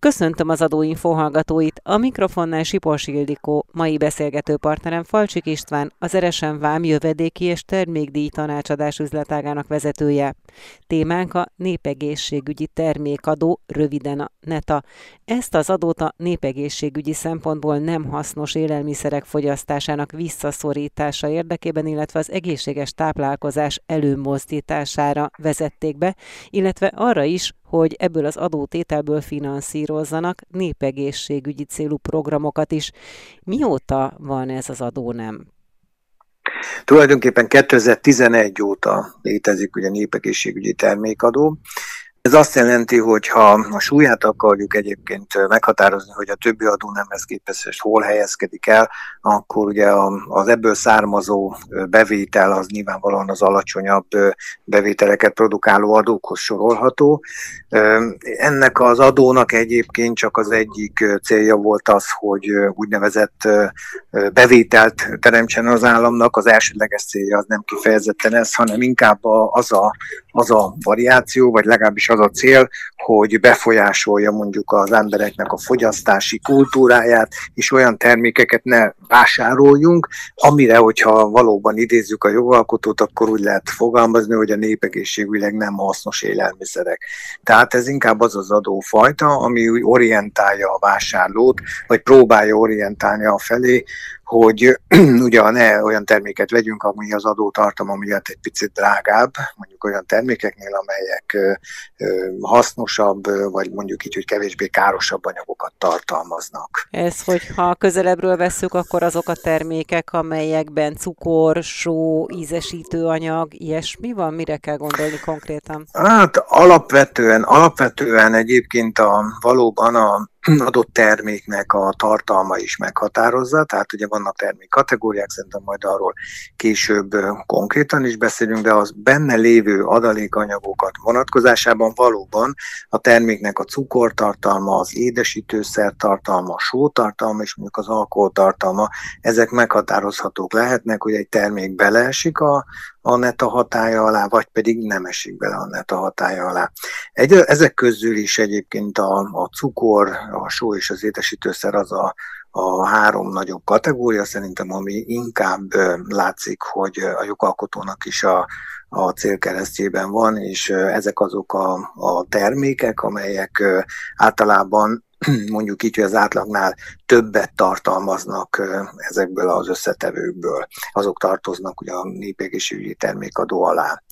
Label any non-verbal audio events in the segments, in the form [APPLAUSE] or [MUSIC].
Köszöntöm az adóinfo hallgatóit, a mikrofonnál Sipos Ildikó, mai beszélgető partnerem Falcsik István, az Eresen Vám jövedéki és termékdíj tanácsadás üzletágának vezetője. Témánk a népegészségügyi termékadó, röviden a NETA. Ezt az adót a népegészségügyi szempontból nem hasznos élelmiszerek fogyasztásának visszaszorítása érdekében, illetve az egészséges táplálkozás előmozdítására vezették be, illetve arra is, hogy ebből az adótételből finanszírozzanak népegészségügyi célú programokat is. Mióta van ez az adó nem? Tulajdonképpen 2011 óta létezik ugye népegészségügyi termékadó, ez azt jelenti, hogy ha a súlyát akarjuk egyébként meghatározni, hogy a többi adó nemhez képest hol helyezkedik el, akkor ugye az ebből származó bevétel az nyilvánvalóan az alacsonyabb bevételeket produkáló adókhoz sorolható. Ennek az adónak egyébként csak az egyik célja volt az, hogy úgynevezett bevételt teremtsen az államnak. Az elsődleges célja az nem kifejezetten ez, hanem inkább az a, az a variáció, vagy legalábbis az a cél, hogy befolyásolja mondjuk az embereknek a fogyasztási kultúráját, és olyan termékeket ne vásároljunk, amire, hogyha valóban idézzük a jogalkotót, akkor úgy lehet fogalmazni, hogy a népegészségügyleg nem hasznos élelmiszerek. Tehát ez inkább az az adófajta, ami úgy orientálja a vásárlót, vagy próbálja orientálni a felé, hogy [CLEARS THROAT] ugye ne olyan terméket vegyünk, ami az adótartalma miatt egy picit drágább, mondjuk olyan termékeknél, amelyek hasznosabb, vagy mondjuk így, hogy kevésbé károsabb anyagokat tartalmaznak. Ez, hogyha közelebbről veszük, akkor azok a termékek, amelyekben cukor, só, ízesítő anyag, ilyesmi van? Mire kell gondolni konkrétan? Hát alapvetően, alapvetően egyébként a, valóban a adott terméknek a tartalma is meghatározza, tehát ugye vannak termék kategóriák, szerintem majd arról később konkrétan is beszélünk, de az benne lévő adalékanyagokat vonatkozásában valóban a terméknek a cukortartalma, az édesítőszer tartalma, a sótartalma és mondjuk az alkoholtartalma, ezek meghatározhatók lehetnek, hogy egy termék beleesik a, a neta hatája alá, vagy pedig nem esik bele a neta hatája alá. Egy, ezek közül is egyébként a, a cukor, a só és az édesítőszer az a, a három nagyobb kategória szerintem, ami inkább látszik, hogy a jogalkotónak is a, a célkeresztjében van, és ezek azok a, a termékek, amelyek általában [CLEARS THROAT] mondjuk így, hogy az átlagnál többet tartalmaznak ezekből az összetevőkből. Azok tartoznak ugye a népegészségügyi termékadó alá.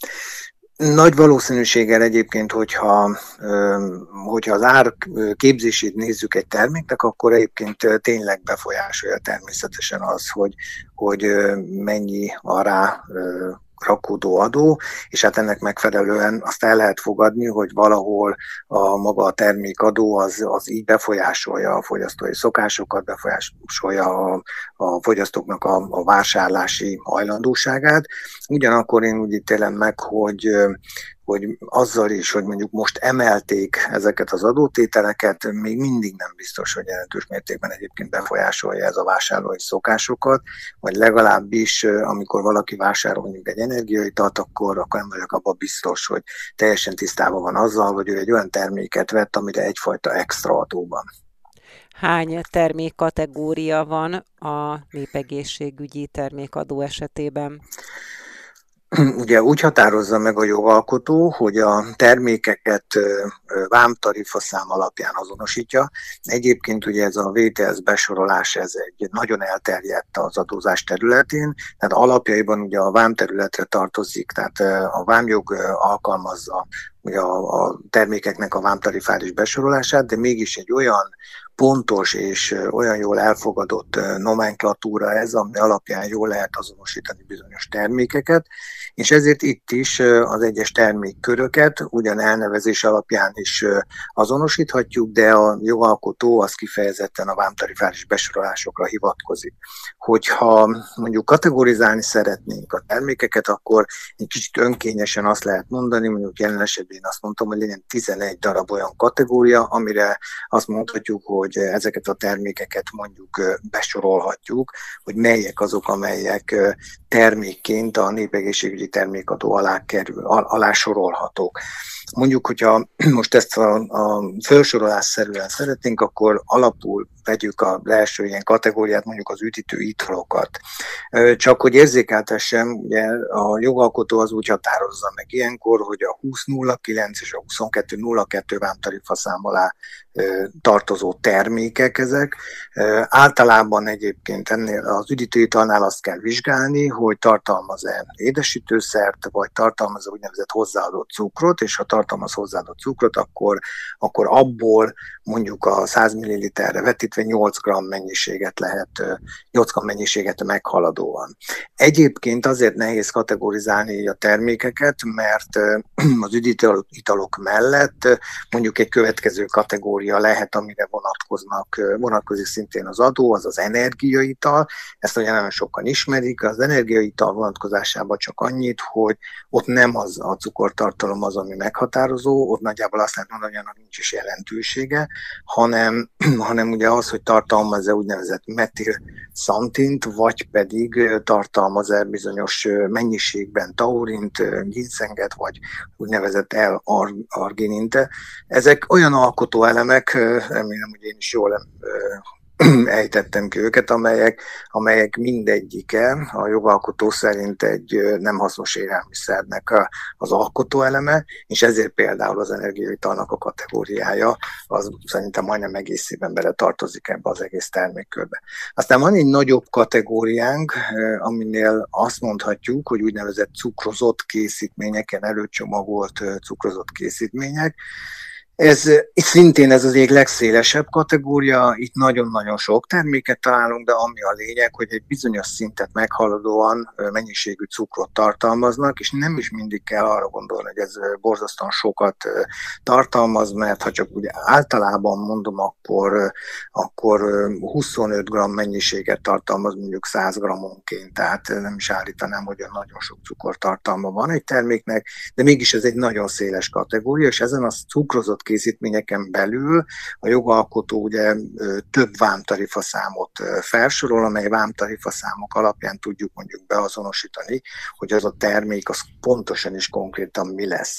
Nagy valószínűséggel egyébként, hogyha, hogyha az ár képzését nézzük egy terméknek, akkor egyébként tényleg befolyásolja természetesen az, hogy, hogy mennyi a rá rakódó adó, és hát ennek megfelelően azt el lehet fogadni, hogy valahol a maga a termékadó az, az így befolyásolja a fogyasztói szokásokat, befolyásolja a, a fogyasztóknak a, a vásárlási hajlandóságát. Ugyanakkor én úgy ítélem meg, hogy hogy azzal is, hogy mondjuk most emelték ezeket az adótételeket, még mindig nem biztos, hogy jelentős mértékben egyébként befolyásolja ez a vásárlói szokásokat, vagy legalábbis, amikor valaki vásárol mondjuk egy energiaitalt, akkor, akkor nem vagyok abban biztos, hogy teljesen tisztában van azzal, hogy ő egy olyan terméket vett, amire egyfajta extra adóban. Hány termékkategória van a népegészségügyi termékadó esetében? [CLEARS THROAT] ugye úgy határozza meg a jogalkotó, hogy a termékeket vámtarifa szám alapján azonosítja. Egyébként ugye ez a VTS besorolás, ez egy nagyon elterjedt az adózás területén, tehát alapjaiban ugye a vámterületre tartozik, tehát a vámjog alkalmazza ugye a, a termékeknek a vámtarifális besorolását, de mégis egy olyan pontos és olyan jól elfogadott nomenklatúra ez, ami alapján jól lehet azonosítani bizonyos termékeket, és ezért itt is az egyes termékköröket ugyan elnevezés alapján is azonosíthatjuk, de a jogalkotó az kifejezetten a vámtarifális besorolásokra hivatkozik. Hogyha mondjuk kategorizálni szeretnénk a termékeket, akkor egy kicsit önkényesen azt lehet mondani, mondjuk jelen esetben én azt mondtam, hogy legyen 11 darab olyan kategória, amire azt mondhatjuk, hogy ezeket a termékeket mondjuk besorolhatjuk, hogy melyek azok, amelyek termékként a népegészségügyi termékadó alá kerül, alá sorolhatók. Mondjuk, hogyha [CLEARS THROAT] most ezt a, a felsorolásszerűen szeretnénk, akkor alapul vegyük a első ilyen kategóriát, mondjuk az üdítő italokat. Csak hogy érzékeltessem, ugye a jogalkotó az úgy határozza meg ilyenkor, hogy a 2009 és a 2202 vámtarifa szám alá tartozó termékek ezek. Általában egyébként ennél az üdítőitalnál azt kell vizsgálni, hogy tartalmaz-e édesítőszert, vagy tartalmaz-e úgynevezett hozzáadott cukrot, és ha tartalmaz hozzáadott cukrot, akkor, akkor abból mondjuk a 100 ml-re vetítve 8 g mennyiséget lehet, 8 g mennyiséget meghaladóan. Egyébként azért nehéz kategorizálni a termékeket, mert [CLEARS THROAT] az üdítőitalok mellett mondjuk egy következő kategória lehet, amire vonatkoznak, vonatkozik szintén az adó, az az energiaital. Ezt ugye nagyon sokan ismerik. Az energiaital vonatkozásában csak annyit, hogy ott nem az a cukortartalom az, ami meghatározó, ott nagyjából azt lehet mondani, hogy annak nincs is jelentősége, hanem, [CLEARS THROAT] hanem ugye az, hogy tartalmaz-e úgynevezett metil szantint, vagy pedig tartalmaz-e bizonyos mennyiségben taurint, ginszenget, vagy úgynevezett L-argininte. Ezek olyan alkotóelemek, remélem, hogy én is jól [CLEARS THROAT] ejtettem ki őket, amelyek, amelyek mindegyike a jogalkotó szerint egy nem hasznos élelmiszernek az alkotóeleme, és ezért például az energiaitalnak a kategóriája az szerintem majdnem egészében bele tartozik ebbe az egész termékkörbe. Aztán van egy nagyobb kategóriánk, aminél azt mondhatjuk, hogy úgynevezett cukrozott készítményeken előcsomagolt cukrozott készítmények, ez szintén ez az ég legszélesebb kategória, itt nagyon-nagyon sok terméket találunk, de ami a lényeg, hogy egy bizonyos szintet meghaladóan mennyiségű cukrot tartalmaznak, és nem is mindig kell arra gondolni, hogy ez borzasztóan sokat tartalmaz, mert ha csak ugye általában mondom, akkor, akkor 25 g mennyiséget tartalmaz mondjuk 100 grammonként, tehát nem is állítanám, hogy nagyon sok cukortartalma van egy terméknek, de mégis ez egy nagyon széles kategória, és ezen a cukrozott készítményeken belül a jogalkotó ugye több vámtarifa számot felsorol, amely vámtarifa számok alapján tudjuk mondjuk beazonosítani, hogy az a termék az pontosan és konkrétan mi lesz.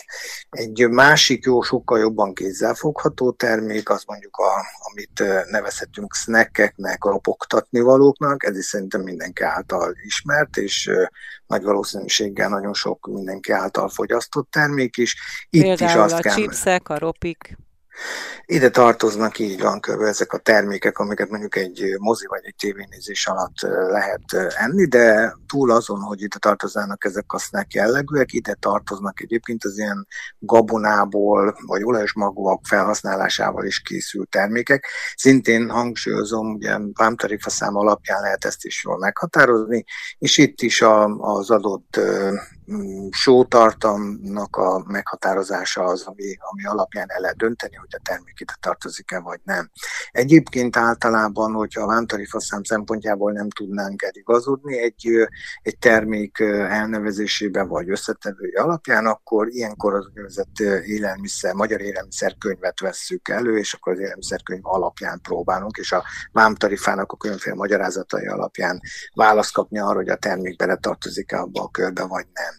Egy másik jó, sokkal jobban kézzelfogható termék, az mondjuk, a, amit nevezhetünk snackeknek, ropogtatni valóknak, ez is szerintem mindenki által ismert, és nagy valószínűséggel nagyon sok mindenki által fogyasztott termék is. Itt Például is azt a kell... chipsek, a ropik. Ide tartoznak így van kb. ezek a termékek, amiket mondjuk egy mozi vagy egy tévénézés alatt lehet enni, de túl azon, hogy ide tartoznának ezek a snack jellegűek, ide tartoznak egyébként az ilyen gabonából vagy olajos magúak felhasználásával is készült termékek. Szintén hangsúlyozom, ugye vámtarifa szám alapján lehet ezt is jól meghatározni, és itt is a, az adott sótartamnak a meghatározása az, ami, ami alapján el lehet dönteni, hogy a termék ide tartozik-e vagy nem. Egyébként általában, hogyha a vámtarifaszám szempontjából nem tudnánk eligazodni egy, egy termék elnevezésében vagy összetevői alapján, akkor ilyenkor az úgynevezett élelmiszer, magyar élelmiszerkönyvet vesszük elő, és akkor az élelmiszerkönyv alapján próbálunk, és a vámtarifának a különféle magyarázatai alapján választ kapni arra, hogy a termék bele tartozik-e abba a körbe, vagy nem.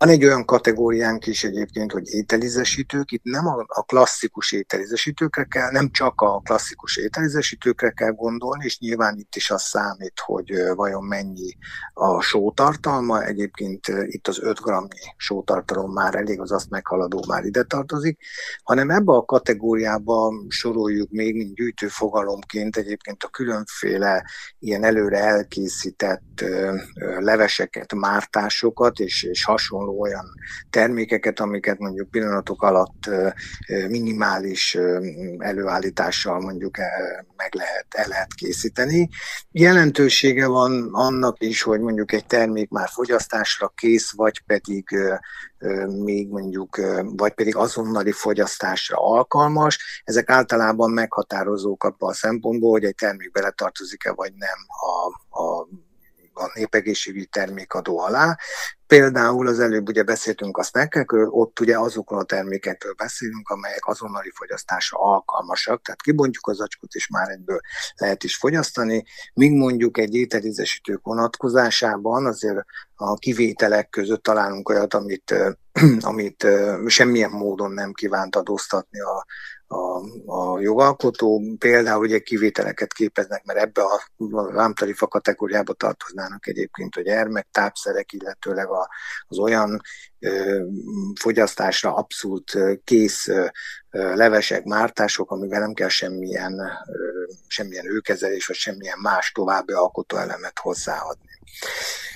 Van egy olyan kategóriánk is egyébként, hogy ételizesítők. Itt nem a klasszikus ételizesítőkre kell, nem csak a klasszikus ételizesítőkre kell gondolni, és nyilván itt is az számít, hogy vajon mennyi a sótartalma. Egyébként itt az 5 g sótartalom már elég, az azt meghaladó már ide tartozik, hanem ebbe a kategóriába soroljuk még, mint gyűjtőfogalomként egyébként a különféle ilyen előre elkészített leveseket, mártásokat és, és hasonló olyan termékeket, amiket mondjuk pillanatok alatt minimális előállítással mondjuk meg lehet, el lehet készíteni. Jelentősége van annak is, hogy mondjuk egy termék már fogyasztásra kész, vagy pedig még mondjuk, vagy pedig azonnali fogyasztásra alkalmas. Ezek általában meghatározók abban a szempontból, hogy egy termék beletartozik-e vagy nem a, a a népegészségügyi termékadó alá. Például az előbb ugye beszéltünk a snackekről, ott ugye azokról a termékekről beszélünk, amelyek azonnali fogyasztásra alkalmasak, tehát kibontjuk az acskot, és már egyből lehet is fogyasztani, míg mondjuk egy ételízesítők vonatkozásában azért a kivételek között találunk olyat, amit, [CLEARS THROAT] amit semmilyen módon nem kívánt adóztatni a, a, a jogalkotó. Például ugye kivételeket képeznek, mert ebbe a vámtarifa kategóriába tartoznának egyébként a gyermektápszerek, illetőleg a, az olyan ö, fogyasztásra abszolút kész ö, levesek, mártások, amivel nem kell semmilyen, ö, semmilyen őkezelés, vagy semmilyen más további alkotóelemet hozzáadni.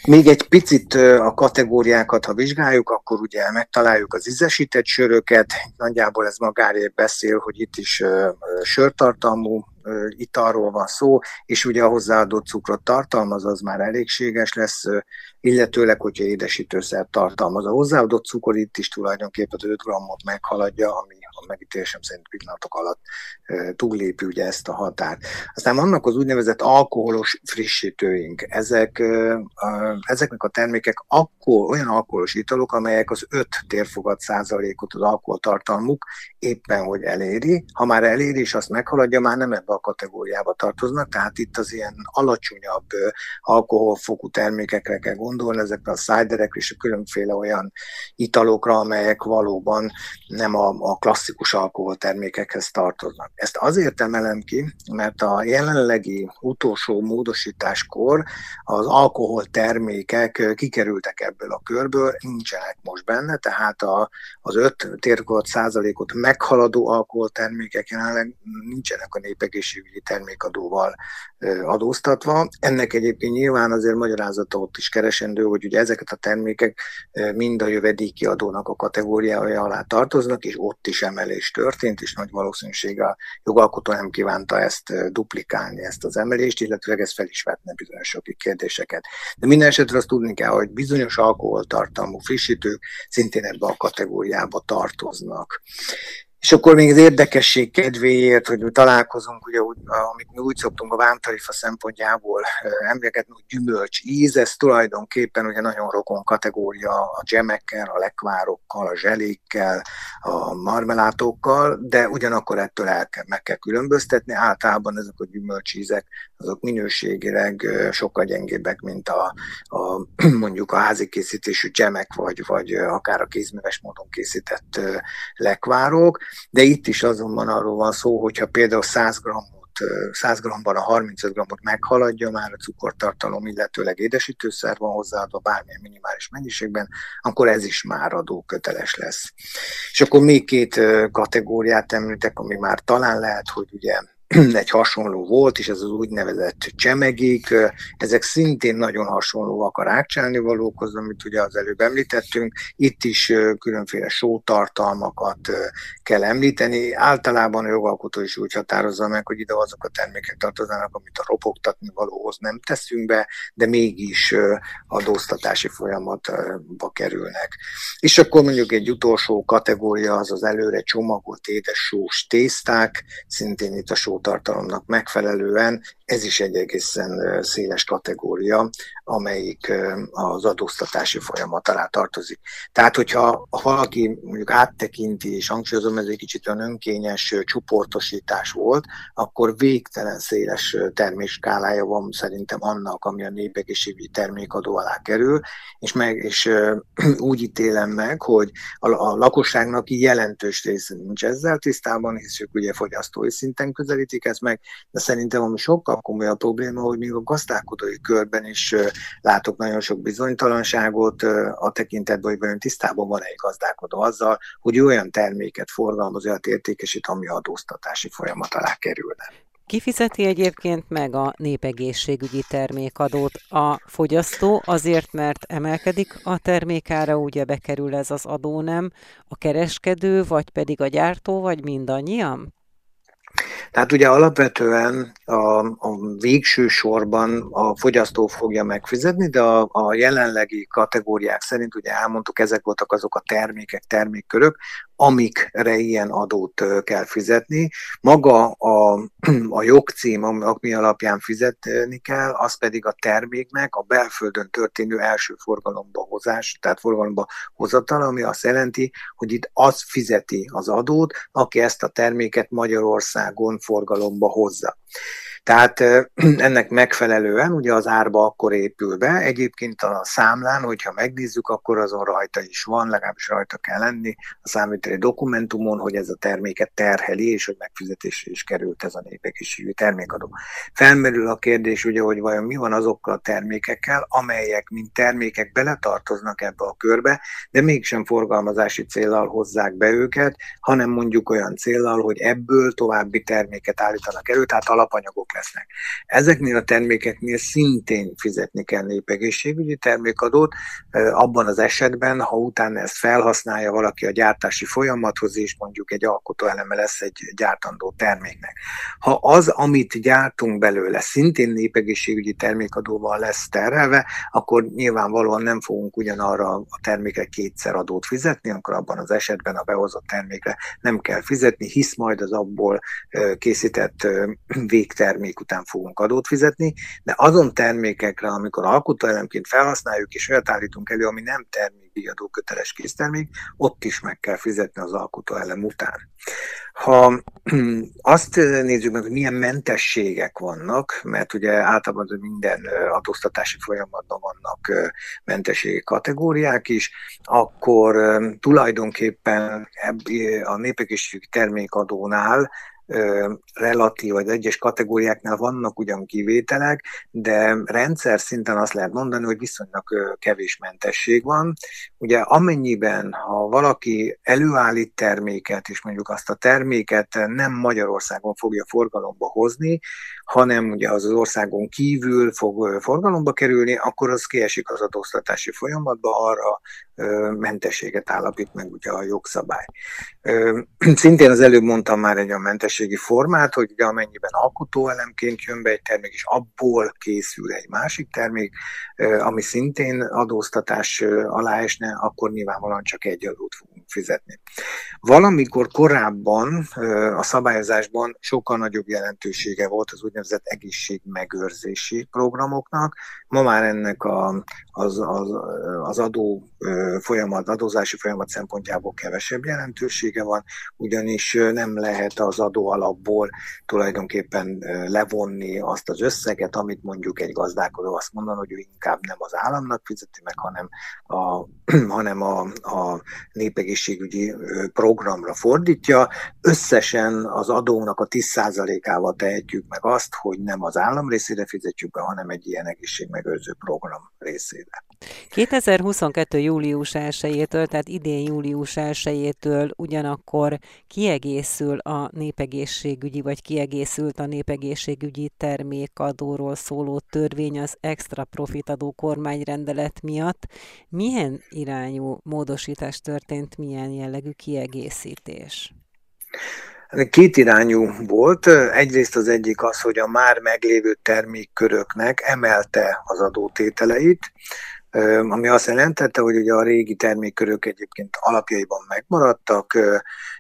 Még egy picit a kategóriákat, ha vizsgáljuk, akkor ugye megtaláljuk az ízesített söröket, nagyjából ez magáért beszél, hogy itt is sörtartalmú italról van szó, és ugye a hozzáadott cukrot tartalmaz, az már elégséges lesz, illetőleg, hogyha édesítőszer tartalmaz. A hozzáadott cukor itt is tulajdonképpen 5 grammot meghaladja, ami a megítélésem szerint pillanatok alatt túllépi ugye ezt a határt. Aztán vannak az úgynevezett alkoholos frissítőink. Ezek, ezeknek a termékek akkor, olyan alkoholos italok, amelyek az 5 térfogat százalékot az alkoholtartalmuk éppen, hogy eléri. Ha már eléri, és azt meghaladja, már nem ebbe a kategóriába tartoznak, tehát itt az ilyen alacsonyabb alkoholfokú termékekre kell gondolni, ezekre a szájderekre és a különféle olyan italokra, amelyek valóban nem a, a klasszikus alkoholtermékekhez tartoznak. Ezt azért emelem ki, mert a jelenlegi utolsó módosításkor az alkoholtermékek kikerültek ebből a körből, nincsenek most benne, tehát a, az 5 térkód százalékot meghaladó alkoholtermékek jelenleg nincsenek a népegészségügyi termékadóval adóztatva. Ennek egyébként nyilván azért magyarázata ott is keresendő, hogy ugye ezeket a termékek mind a jövedéki adónak a kategóriája alá tartoznak, és ott is emelés történt, és nagy valószínűséggel jogalkotó nem kívánta ezt duplikálni, ezt az emelést, illetve ez fel is vetne bizonyos soki kérdéseket. De minden esetre azt tudni kell, hogy bizonyos alkoholtartalmú frissítők szintén ebbe a kategóriába tartoznak. És akkor még az érdekesség kedvéért, hogy mi találkozunk, ugye, úgy, amit mi úgy szoktunk a vámtarifa szempontjából emlékezni, hogy gyümölcs íz, ez tulajdonképpen ugye nagyon rokon kategória a dzsemekkel, a lekvárokkal, a zselékkel, a marmelátokkal, de ugyanakkor ettől el kell, meg kell különböztetni. Általában ezek a gyümölcsízek azok minőségileg sokkal gyengébbek, mint a, a [CLEARS THROAT] mondjuk a házi készítésű dzsemek, vagy, vagy akár a kézműves módon készített lekvárok de itt is azonban arról van szó, hogyha például 100 grammot 100 g-ban a 35 g-ot meghaladja már a cukortartalom, illetőleg édesítőszer van hozzáadva bármilyen minimális mennyiségben, akkor ez is már adóköteles lesz. És akkor még két kategóriát említek, ami már talán lehet, hogy ugye [CLEARS THROAT] egy hasonló volt, és ez az úgynevezett csemegék, ezek szintén nagyon hasonlóak a rákcsálni valókhoz, amit ugye az előbb említettünk. Itt is különféle sótartalmakat kell említeni. Általában a jogalkotó is úgy határozza meg, hogy ide azok a termékek tartoznak, amit a ropogtatni valóhoz nem teszünk be, de mégis adóztatási folyamatba kerülnek. És akkor mondjuk egy utolsó kategória az az előre csomagolt édes sós tészták, szintén itt a só tartalomnak megfelelően ez is egy egészen széles kategória, amelyik az adóztatási folyamat alá tartozik. Tehát, hogyha valaki mondjuk áttekinti, és hangsúlyozom, ez egy kicsit olyan önkényes csoportosítás volt, akkor végtelen széles termésskálája van szerintem annak, ami a népegészségügyi termékadó alá kerül, és, meg, és [CLEARS THROAT] úgy ítélem meg, hogy a, a lakosságnak jelentős része nincs ezzel tisztában, hisz ők ugye fogyasztói szinten közelítik ezt meg, de szerintem ami sokkal sokkal komolyabb probléma, hogy még a gazdálkodói körben is látok nagyon sok bizonytalanságot a tekintetben, hogy vajon tisztában van egy gazdálkodó azzal, hogy olyan terméket forgalmaz, olyan értékesít, ami adóztatási folyamat alá kerülne. Kifizeti egyébként meg a népegészségügyi termékadót a fogyasztó azért, mert emelkedik a termékára, ugye bekerül ez az adó nem, a kereskedő, vagy pedig a gyártó, vagy mindannyian? Tehát ugye alapvetően a, a végső sorban a fogyasztó fogja megfizetni, de a, a jelenlegi kategóriák szerint ugye elmondtuk, ezek voltak azok a termékek, termékkörök, amikre ilyen adót kell fizetni. Maga a, a jogcím, ami alapján fizetni kell, az pedig a terméknek a belföldön történő első forgalomba hozás, tehát forgalomba hozatal, ami azt jelenti, hogy itt az fizeti az adót, aki ezt a terméket Magyarországon forgalomba hozza. Tehát [CLEARS THROAT] ennek megfelelően ugye az árba akkor épül be. Egyébként a számlán, hogyha megnézzük, akkor azon rajta is van, legalábbis rajta kell lenni a számviteli dokumentumon, hogy ez a terméket terheli, és hogy megfizetésre is került ez a népegészségügyi termékadó. Felmerül a kérdés ugye, hogy vajon mi van azokkal a termékekkel, amelyek mint termékek beletartoznak ebbe a körbe, de mégsem forgalmazási célral hozzák be őket, hanem mondjuk olyan célral, hogy ebből további terméket állítanak elő, tehát alapanyagok lesznek. Ezeknél a termékeknél szintén fizetni kell népegészségügyi termékadót, abban az esetben, ha utána ezt felhasználja valaki a gyártási folyamathoz, és mondjuk egy alkotóeleme lesz egy gyártandó terméknek. Ha az, amit gyártunk belőle, szintén népegészségügyi termékadóval lesz terhelve, akkor nyilvánvalóan nem fogunk ugyanarra a termékre kétszer adót fizetni, akkor abban az esetben a behozott termékre nem kell fizetni, hisz majd az abból készített végtermék termék után fogunk adót fizetni, de azon termékekre, amikor alkotóelemként felhasználjuk és olyat állítunk elő, ami nem termékdíjadó köteles késztermék, ott is meg kell fizetni az alkotóelem után. Ha [CLEARS THROAT] azt nézzük meg, hogy milyen mentességek vannak, mert ugye általában minden adóztatási folyamatban vannak mentességi kategóriák is, akkor tulajdonképpen a népegészségügyi termékadónál relatív, vagy egyes kategóriáknál vannak ugyan kivételek, de rendszer szinten azt lehet mondani, hogy viszonylag kevés mentesség van. Ugye amennyiben, ha valaki előállít terméket, és mondjuk azt a terméket nem Magyarországon fogja forgalomba hozni, hanem ugye az, az országon kívül fog forgalomba kerülni, akkor az kiesik az adóztatási folyamatba, arra mentességet állapít meg ugye a jogszabály. [CLEARS THROAT] Szintén az előbb mondtam már egy a mentességi formát, hogy ugye amennyiben alkotóelemként jön be egy termék, és abból készül egy másik termék, ami szintén adóztatás alá esne, akkor nyilvánvalóan csak egy adót fogunk fizetni. Valamikor korábban a szabályozásban sokkal nagyobb jelentősége volt az úgynevezett egészségmegőrzési programoknak. Ma már ennek a, az, az, az adó folyamat, adózási folyamat szempontjából kevesebb jelentősége van, ugyanis nem lehet az adó alapból tulajdonképpen levonni azt az összeget, amit mondjuk egy gazdálkodó azt mondan, hogy ő inkább nem az államnak fizeti meg, hanem a, [CLEARS THROAT] hanem a, a népegészségügyi programra fordítja. Összesen az adónak a 10%-ával tehetjük meg azt, hogy nem az állam részére fizetjük be, hanem egy ilyen egészségmegőrző program részére. 2022. július 1-től, tehát idén július 1-től ugyanakkor kiegészül a népegészségügyi, vagy kiegészült a népegészségügyi termékadóról szóló törvény az extra profitadó kormányrendelet miatt. Milyen irányú módosítás történt, milyen jellegű kiegészítés? Két irányú volt. Egyrészt az egyik az, hogy a már meglévő termékköröknek emelte az adótételeit, ami azt jelentette, hogy ugye a régi termékkörök egyébként alapjaiban megmaradtak,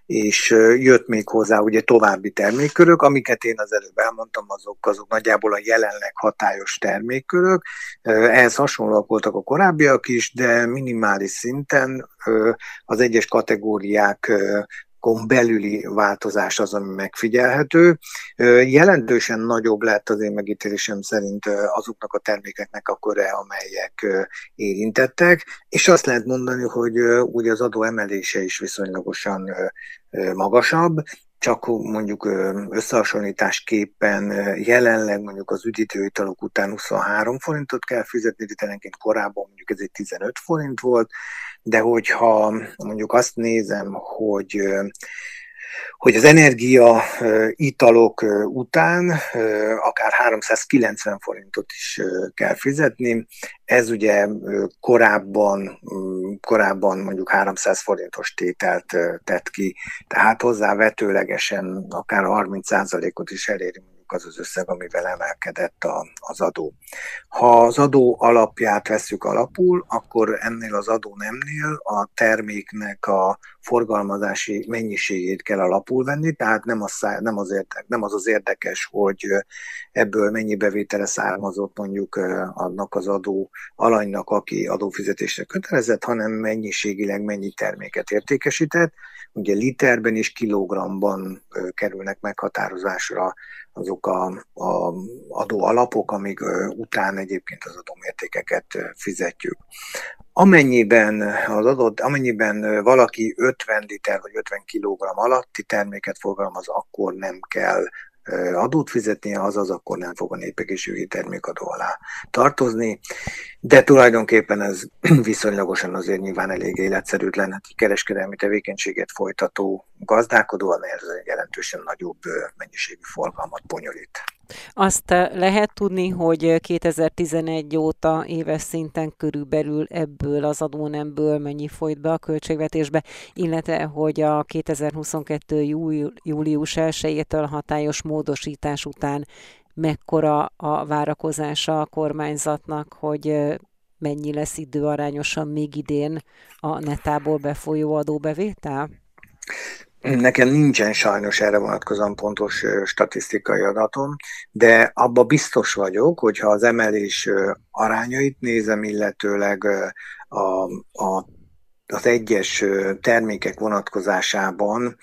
és jött még hozzá ugye további termékkörök, amiket én az előbb elmondtam, azok, azok nagyjából a jelenleg hatályos termékkörök. Ehhez hasonlóak voltak a korábbiak is, de minimális szinten az egyes kategóriák belüli változás az, ami megfigyelhető. Jelentősen nagyobb lett az én megítélésem szerint azoknak a termékeknek a köre, amelyek érintettek, és azt lehet mondani, hogy ugye az adó emelése is viszonylagosan magasabb, csak mondjuk összehasonlításképpen jelenleg mondjuk az üdítőitalok után 23 forintot kell fizetni, üdítelenként korábban mondjuk ez egy 15 forint volt, de hogyha mondjuk azt nézem, hogy hogy az energia italok után akár 390 forintot is kell fizetni. Ez ugye korábban, korábban mondjuk 300 forintos tételt tett ki, tehát hozzá vetőlegesen akár 30%-ot is eléri az az összeg, amivel emelkedett a, az adó. Ha az adó alapját veszük alapul, akkor ennél az adó nemnél a terméknek a forgalmazási mennyiségét kell alapul venni, tehát nem az, nem az, érdek, nem az az érdekes, hogy ebből mennyi bevétele származott mondjuk annak az adó alanynak, aki adófizetésre kötelezett, hanem mennyiségileg mennyi terméket értékesített. Ugye literben és kilogramban kerülnek meghatározásra azok a, a adó alapok, amik után egyébként az adómértékeket fizetjük. Amennyiben az adott, amennyiben valaki 50 liter vagy 50 kg alatti terméket forgalmaz, akkor nem kell adót fizetnie, azaz akkor nem fog a népegészségügyi termékadó alá tartozni, de tulajdonképpen ez [CLEARS THROAT] viszonylagosan azért nyilván elég életszerűtlen, hát kereskedelmi tevékenységet folytató gazdálkodó, ez jelentősen nagyobb mennyiségű forgalmat bonyolít. Azt lehet tudni, hogy 2011 óta éves szinten körülbelül ebből az adónemből mennyi folyt be a költségvetésbe, illetve hogy a 2022. július 1-től hatályos módosítás után mekkora a várakozása a kormányzatnak, hogy mennyi lesz időarányosan még idén a netából befolyó adóbevétel? Nekem nincsen sajnos erre vonatkozóan pontos statisztikai adatom, de abba biztos vagyok, hogyha az emelés arányait nézem, illetőleg a, a az egyes termékek vonatkozásában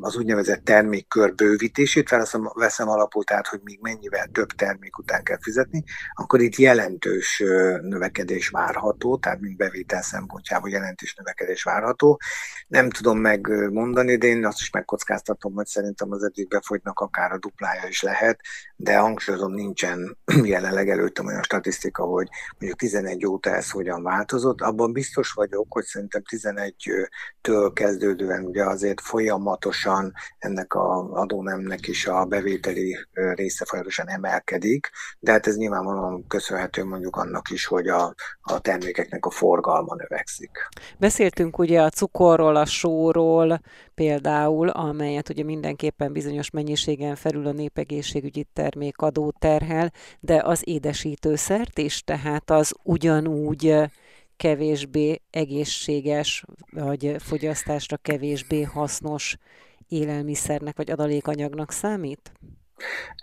az úgynevezett termékkör bővítését veszem, veszem alapul, tehát hogy még mennyivel több termék után kell fizetni, akkor itt jelentős növekedés várható, tehát mint bevétel szempontjából jelentős növekedés várható. Nem tudom megmondani, de én azt is megkockáztatom, hogy szerintem az eddig befogynak akár a duplája is lehet, de hangsúlyozom, nincsen [CLEARS THROAT] jelenleg előttem olyan statisztika, hogy mondjuk 11 óta ez hogyan változott. Abban biztos vagyok, hogy szerintem 11-től kezdődően ugye azért folyamatosan ennek a adónemnek is a bevételi része folyamatosan emelkedik, de hát ez nyilvánvalóan köszönhető mondjuk annak is, hogy a, a termékeknek a forgalma növekszik. Beszéltünk ugye a cukorról, a sóról például, amelyet ugye mindenképpen bizonyos mennyiségen felül a népegészségügyi termékadó terhel, de az édesítőszert is, tehát az ugyanúgy kevésbé egészséges, vagy fogyasztásra kevésbé hasznos élelmiszernek vagy adalékanyagnak számít?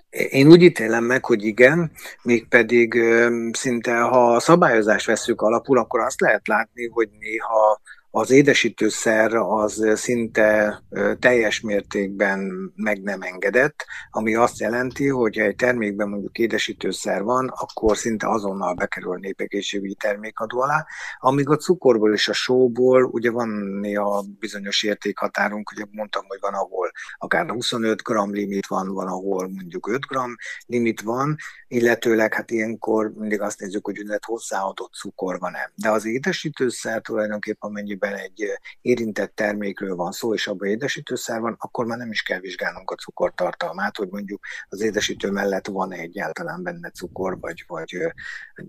Én úgy ítélem meg, hogy igen, mégpedig szinte, ha a szabályozást veszük alapul, akkor azt lehet látni, hogy néha az édesítőszer az szinte teljes mértékben meg nem engedett, ami azt jelenti, hogy ha egy termékben mondjuk édesítőszer van, akkor szinte azonnal bekerül a népegészségügyi termékadó alá, amíg a cukorból és a sóból ugye van néha bizonyos értékhatárunk, ugye mondtam, hogy van, ahol akár 25 g limit van, van, ahol mondjuk 5 g limit van, illetőleg hát ilyenkor mindig azt nézzük, hogy ünnep hozzáadott cukor van-e. De az édesítőszer tulajdonképpen amennyiben amennyiben egy érintett termékről van szó, és abban édesítőszer van, akkor már nem is kell vizsgálnunk a cukortartalmát, hogy mondjuk az édesítő mellett van -e egyáltalán benne cukor, vagy, vagy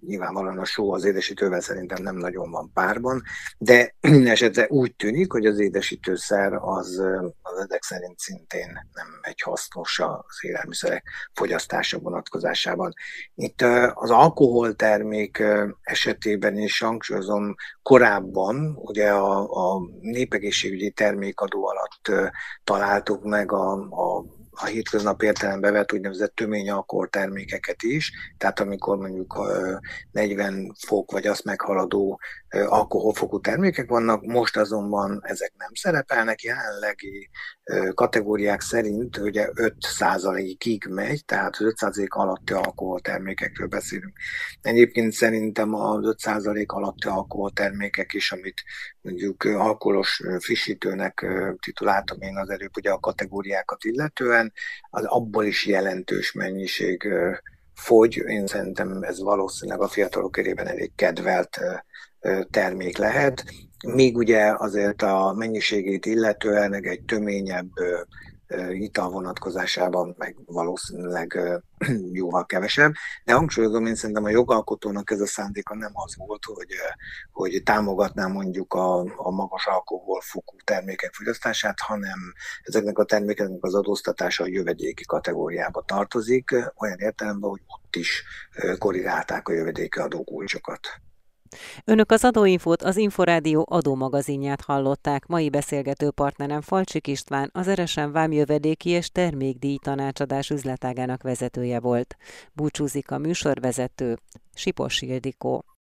nyilvánvalóan a só az édesítővel szerintem nem nagyon van párban, de [CLEARS THROAT] esetre úgy tűnik, hogy az édesítőszer az, az ezek szerint szintén nem egy hasznos az élelmiszerek fogyasztása vonatkozásában. Itt az alkoholtermék esetében is hangsúlyozom korábban, ugye a a, népegészségügyi termékadó alatt találtuk meg a, a a hétköznap értelembe vett úgynevezett tömény termékeket is, tehát amikor mondjuk 40 fok vagy azt meghaladó alkoholfokú termékek vannak, most azonban ezek nem szerepelnek, jelenlegi kategóriák szerint ugye 5%-ig megy, tehát az 5% alatti alkoholtermékekről beszélünk. Egyébként szerintem az 5% alatti alkoholtermékek is, amit mondjuk alkoholos frissítőnek tituláltam én az előbb ugye a kategóriákat illetően, az abból is jelentős mennyiség fogy. Én szerintem ez valószínűleg a fiatalok körében elég kedvelt termék lehet. Még ugye azért a mennyiségét illetően egy töményebb ital vonatkozásában meg valószínűleg [CLEARS THROAT] jóval kevesebb, de hangsúlyozom, én szerintem a jogalkotónak ez a szándéka nem az volt, hogy, hogy támogatná mondjuk a, a magas alkoholfokú termékek fogyasztását, hanem ezeknek a termékeknek az adóztatása a jövedéki kategóriába tartozik, olyan értelemben, hogy ott is korrigálták a jövedéki adókulcsokat. Önök az Adóinfót, az Inforádió adómagazinját hallották. Mai beszélgető partnerem Falcsik István, az Eresen Vámjövedéki és Termékdíj tanácsadás üzletágának vezetője volt. Búcsúzik a műsorvezető, Sipos Ildikó.